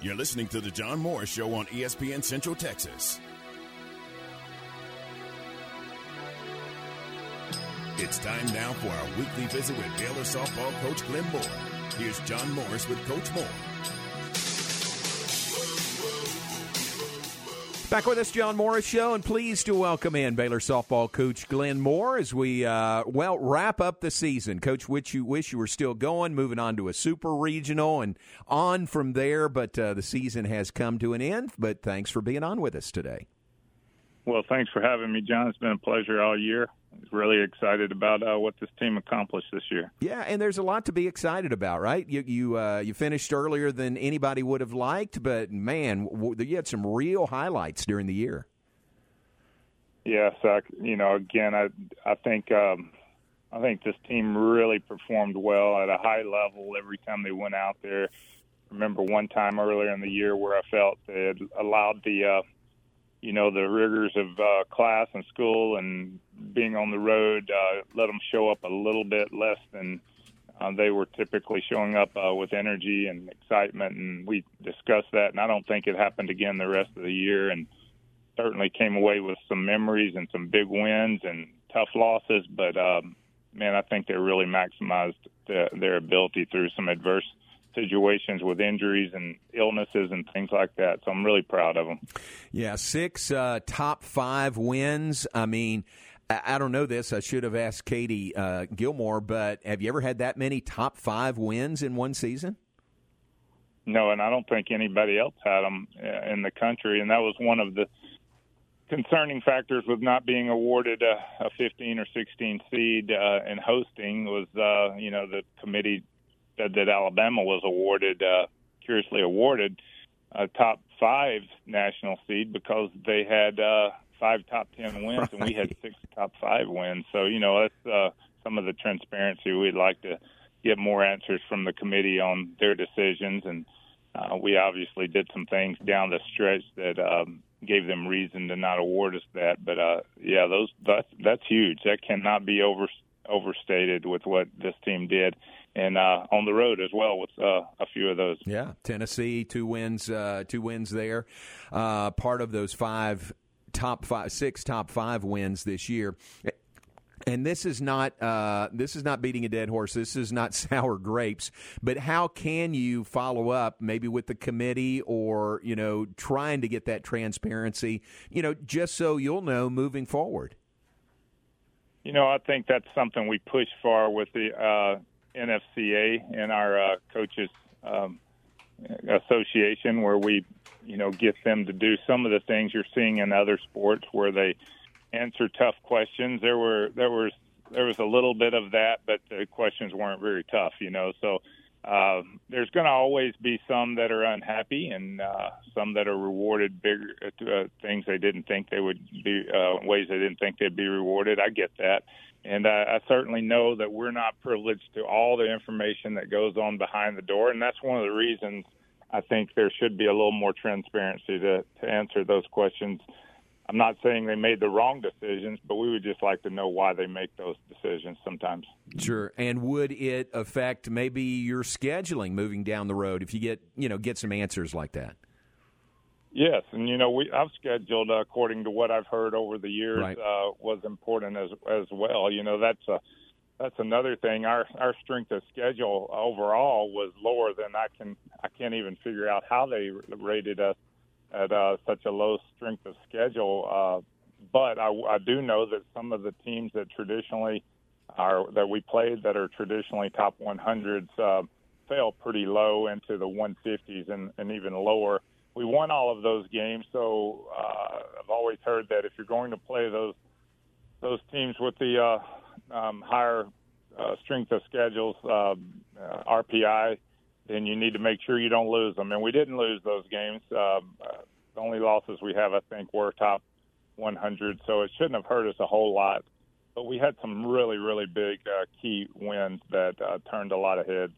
You're listening to The John Morris Show on ESPN Central Texas. It's time now for our weekly visit with Baylor softball coach Glenn Moore. Here's John Morris with Coach Moore. Back with us, John Morris Show, and pleased to welcome in Baylor softball coach Glenn Moore as we, uh, well, wrap up the season. Coach, which you wish you were still going, moving on to a super regional and on from there, but uh, the season has come to an end. But thanks for being on with us today. Well, thanks for having me, John. It's been a pleasure all year really excited about uh, what this team accomplished this year. Yeah, and there's a lot to be excited about, right? You you uh, you finished earlier than anybody would have liked, but man, w- you had some real highlights during the year. Yes, I, you know, again, I I think um, I think this team really performed well at a high level every time they went out there. remember one time earlier in the year where I felt they had allowed the uh, you know the rigors of uh, class and school and being on the road uh, let them show up a little bit less than uh, they were typically showing up uh, with energy and excitement. And we discussed that and I don't think it happened again the rest of the year and certainly came away with some memories and some big wins and tough losses. But um, man I think they really maximized the, their ability through some adverse situations with injuries and illnesses and things like that. So I'm really proud of them. Yeah, six uh, top five wins. I mean, I don't know this. I should have asked Katie uh, Gilmore, but have you ever had that many top five wins in one season? No, and I don't think anybody else had them uh, in the country. And that was one of the concerning factors with not being awarded a, a 15 or 16 seed uh, and hosting was, uh, you know, the committee said that Alabama was awarded, uh, curiously awarded, a top five national seed because they had uh, five top ten wins right. and we had six top five wins. So you know that's uh, some of the transparency we'd like to get more answers from the committee on their decisions, and uh, we obviously did some things down the stretch that um, gave them reason to not award us that. But uh, yeah, those that's that's huge. That cannot be over overstated with what this team did and uh, on the road as well with uh, a few of those. Yeah, Tennessee, two wins, uh, two wins there. Uh, part of those five top five, six top five wins this year. And this is not uh, this is not beating a dead horse. This is not sour grapes. But how can you follow up, maybe with the committee, or you know, trying to get that transparency, you know, just so you'll know moving forward. You know, I think that's something we push for with the uh, NFCA and our uh, coaches um, association, where we, you know, get them to do some of the things you're seeing in other sports, where they answer tough questions. There were there was there was a little bit of that, but the questions weren't very tough, you know. So uh, there's going to always be some that are unhappy and uh, some that are rewarded bigger uh, things they didn't think they would be uh, ways they didn't think they'd be rewarded. I get that. And I, I certainly know that we're not privileged to all the information that goes on behind the door. And that's one of the reasons I think there should be a little more transparency to, to answer those questions. I'm not saying they made the wrong decisions, but we would just like to know why they make those decisions sometimes. Sure. And would it affect maybe your scheduling moving down the road if you get, you know, get some answers like that? Yes, and you know we I've scheduled uh, according to what I've heard over the years right. uh, was important as as well. You know that's a that's another thing. Our our strength of schedule overall was lower than I can I can't even figure out how they rated us at uh, such a low strength of schedule. Uh, but I, I do know that some of the teams that traditionally are that we played that are traditionally top 100s uh, fell pretty low into the 150s and, and even lower we won all of those games. So uh, I've always heard that if you're going to play those those teams with the uh, um, higher uh, strength of schedules, uh, uh, RPI, then you need to make sure you don't lose them. And we didn't lose those games. Uh, the only losses we have, I think, were top 100. So it shouldn't have hurt us a whole lot. But we had some really, really big uh, key wins that uh, turned a lot of heads.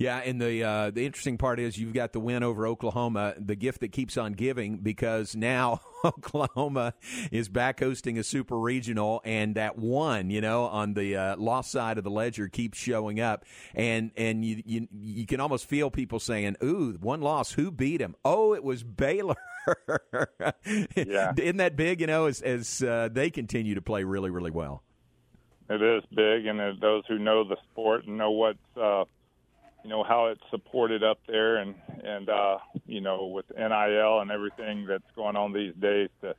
Yeah, and the uh, the interesting part is you've got the win over Oklahoma, the gift that keeps on giving, because now Oklahoma is back hosting a super regional, and that one, you know, on the uh, lost side of the ledger keeps showing up, and and you you you can almost feel people saying, "Ooh, one loss, who beat him? Oh, it was Baylor." yeah, isn't that big? You know, as as uh, they continue to play really really well. It is big, and those who know the sport and know what's uh, you know how it's supported up there and and uh you know with NIL and everything that's going on these days to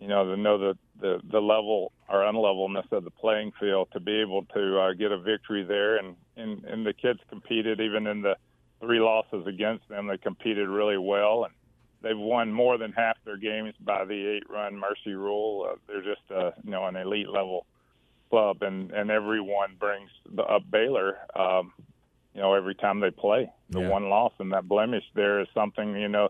you know to know the the the level or unlevelness of the playing field to be able to uh, get a victory there. And and and the kids competed even in the three losses against them. They competed really well and they've won more than half their games by the eight run mercy rule. Uh, they're just uh you know an elite level club and and everyone brings the up Baylor um you know, every time they play. The yeah. one loss and that blemish there is something, you know,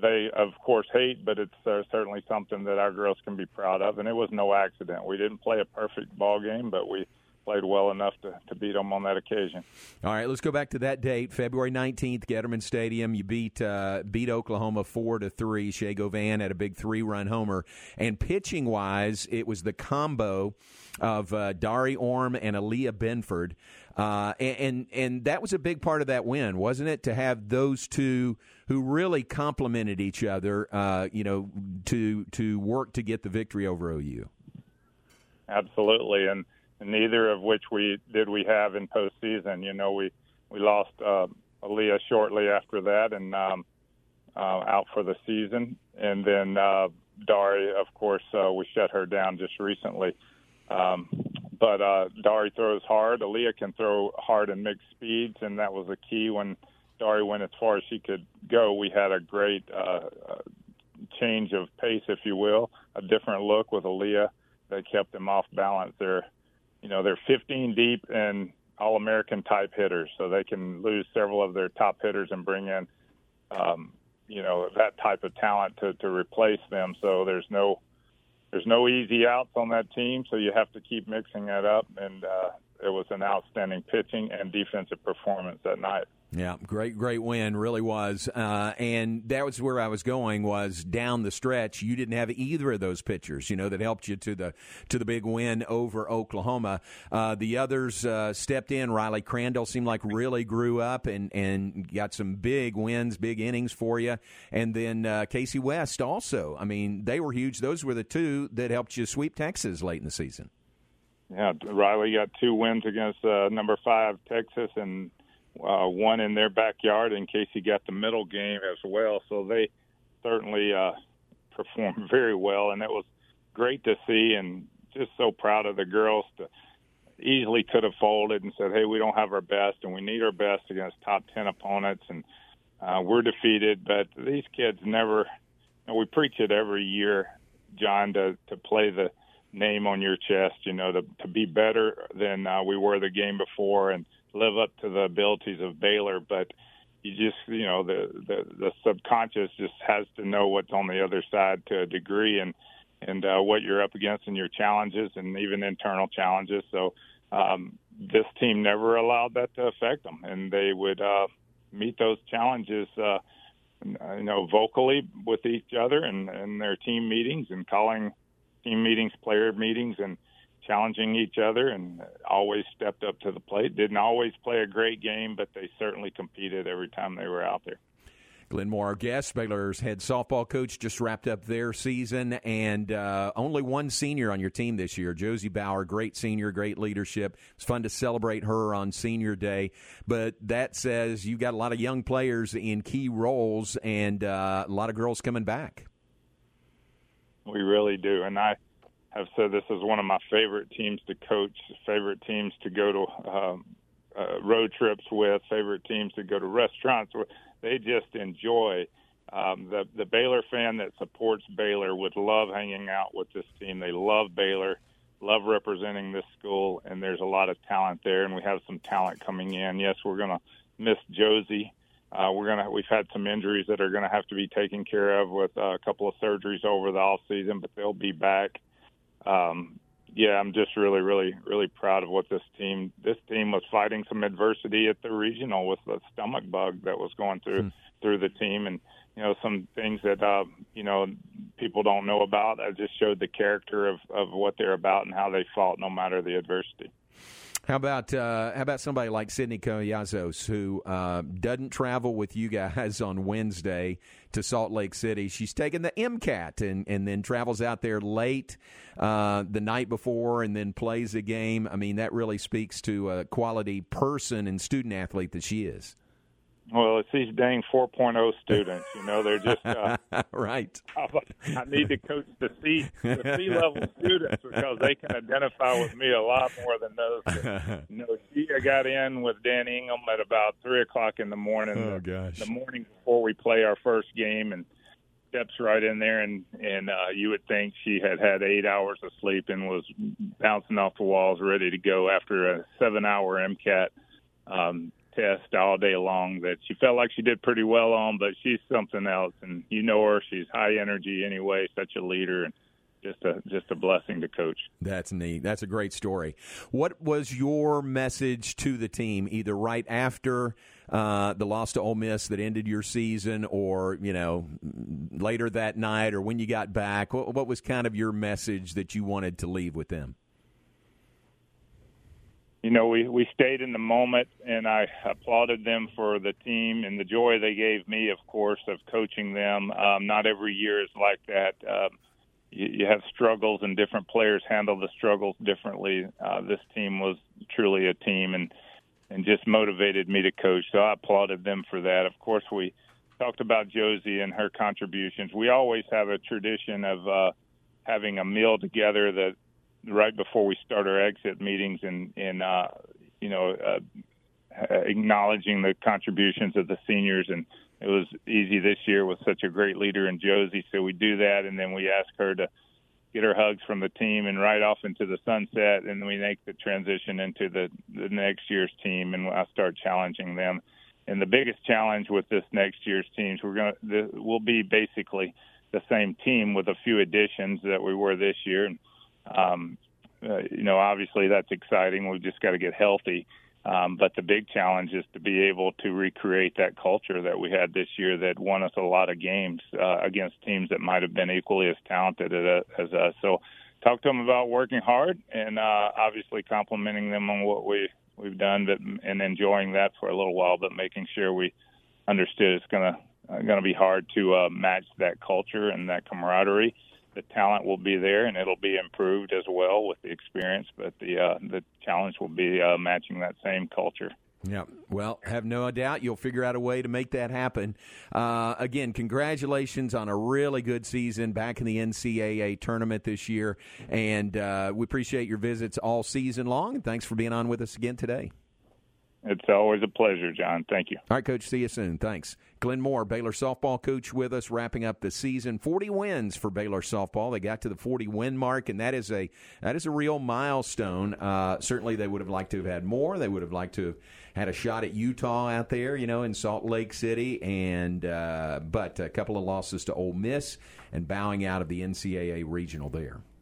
they of course hate, but it's uh, certainly something that our girls can be proud of. And it was no accident. We didn't play a perfect ball game, but we played well enough to, to beat them on that occasion. All right, let's go back to that date, February nineteenth, Getterman Stadium. You beat uh, beat Oklahoma four to three. Shea Govan had a big three run homer, and pitching wise, it was the combo of uh, Dari Orme and Aaliyah Binford. Uh, and, and, that was a big part of that win, wasn't it? To have those two who really complemented each other, uh, you know, to to work to get the victory over OU. Absolutely, and, and neither of which we did we have in postseason. You know, we we lost uh, Aaliyah shortly after that, and um, uh, out for the season, and then uh, Dari, of course, uh, we shut her down just recently. Um, but uh, Dari throws hard. Aaliyah can throw hard and mixed speeds, and that was the key when Dari went as far as she could go. We had a great uh, uh, change of pace, if you will, a different look with Aaliyah that kept them off balance. They're, you know, they're 15 deep and All-American type hitters, so they can lose several of their top hitters and bring in, um, you know, that type of talent to to replace them. So there's no there's no easy outs on that team, so you have to keep mixing that up. And uh, it was an outstanding pitching and defensive performance that night. Yeah, great, great win, really was. Uh, and that was where I was going. Was down the stretch, you didn't have either of those pitchers, you know, that helped you to the to the big win over Oklahoma. Uh, the others uh, stepped in. Riley Crandall seemed like really grew up and and got some big wins, big innings for you. And then uh, Casey West also. I mean, they were huge. Those were the two that helped you sweep Texas late in the season. Yeah, Riley got two wins against uh, number five Texas and uh, one in their backyard, and Casey got the middle game as well. So they certainly uh, performed very well, and it was great to see, and just so proud of the girls to easily could have folded and said, "Hey, we don't have our best, and we need our best against top ten opponents, and uh, we're defeated." But these kids never. Know, we preach it every year, John, to to play the name on your chest. You know, to to be better than uh, we were the game before, and live up to the abilities of Baylor, but you just you know the the, the subconscious just has to know what's on the other side to a degree and and uh, what you're up against and your challenges and even internal challenges. So um, this team never allowed that to affect them, and they would uh, meet those challenges. Uh, you know, vocally with each other and, and their team meetings and calling team meetings, player meetings, and challenging each other and always stepped up to the plate. Didn't always play a great game, but they certainly competed every time they were out there. Glenn Moore, our guest, Baylor's head softball coach, just wrapped up their season, and uh, only one senior on your team this year, Josie Bauer. Great senior, great leadership. It's fun to celebrate her on Senior Day. But that says you've got a lot of young players in key roles, and uh, a lot of girls coming back. We really do, and I have said this is one of my favorite teams to coach, favorite teams to go to um, uh, road trips with, favorite teams to go to restaurants with. They just enjoy. Um, the the Baylor fan that supports Baylor would love hanging out with this team. They love Baylor, love representing this school, and there's a lot of talent there. And we have some talent coming in. Yes, we're going to miss Josie. Uh, we're gonna we've had some injuries that are going to have to be taken care of with uh, a couple of surgeries over the off season, but they'll be back. Um, yeah, I'm just really, really, really proud of what this team. This team was fighting some adversity at the regional with the stomach bug that was going through hmm. through the team, and you know some things that uh, you know people don't know about. I just showed the character of of what they're about and how they fought no matter the adversity. How about uh, how about somebody like Sydney Collazos who uh, doesn't travel with you guys on Wednesday to Salt Lake City? She's taking the MCAT and and then travels out there late uh, the night before and then plays a game. I mean, that really speaks to a quality person and student athlete that she is. Well, it's these dang 4.0 students. You know, they're just uh, right. I, need to coach the C the C level students because they can identify with me a lot more than those. That, you know, she got in with Dan Ingham at about three o'clock in the morning. Oh gosh! The morning before we play our first game, and steps right in there, and and uh, you would think she had had eight hours of sleep and was bouncing off the walls, ready to go after a seven-hour MCAT. Um, test all day long that she felt like she did pretty well on, but she's something else. And you know her; she's high energy anyway, such a leader, and just a just a blessing to coach. That's neat. That's a great story. What was your message to the team, either right after uh, the loss to Ole Miss that ended your season, or you know later that night, or when you got back? What, what was kind of your message that you wanted to leave with them? You know, we we stayed in the moment, and I applauded them for the team and the joy they gave me, of course, of coaching them. Um, not every year is like that. Um, you, you have struggles, and different players handle the struggles differently. Uh, this team was truly a team, and and just motivated me to coach. So I applauded them for that. Of course, we talked about Josie and her contributions. We always have a tradition of uh, having a meal together that right before we start our exit meetings and and uh, you know uh, acknowledging the contributions of the seniors. And it was easy this year with such a great leader in Josie. So we do that. And then we ask her to get her hugs from the team and ride off into the sunset. And we make the transition into the the next year's team. And I start challenging them. And the biggest challenge with this next year's teams we're going to we'll be basically the same team with a few additions that we were this year. And um, uh, you know, obviously that's exciting. We've just got to get healthy. Um, but the big challenge is to be able to recreate that culture that we had this year that won us a lot of games uh, against teams that might have been equally as talented as us. So, talk to them about working hard and uh, obviously complimenting them on what we we've done, but and enjoying that for a little while, but making sure we understood it's gonna uh, gonna be hard to uh, match that culture and that camaraderie the talent will be there and it'll be improved as well with the experience. But the uh, the challenge will be uh, matching that same culture. Yeah, well, have no doubt you'll figure out a way to make that happen. Uh, again, congratulations on a really good season back in the NCAA tournament this year, and uh, we appreciate your visits all season long. And thanks for being on with us again today. It's always a pleasure, John. Thank you. All right, Coach. See you soon. Thanks. Glenn Moore, Baylor softball coach, with us, wrapping up the season. Forty wins for Baylor softball. They got to the forty win mark, and that is a that is a real milestone. Uh, certainly, they would have liked to have had more. They would have liked to have had a shot at Utah out there, you know, in Salt Lake City, and uh, but a couple of losses to Ole Miss and bowing out of the NCAA regional there.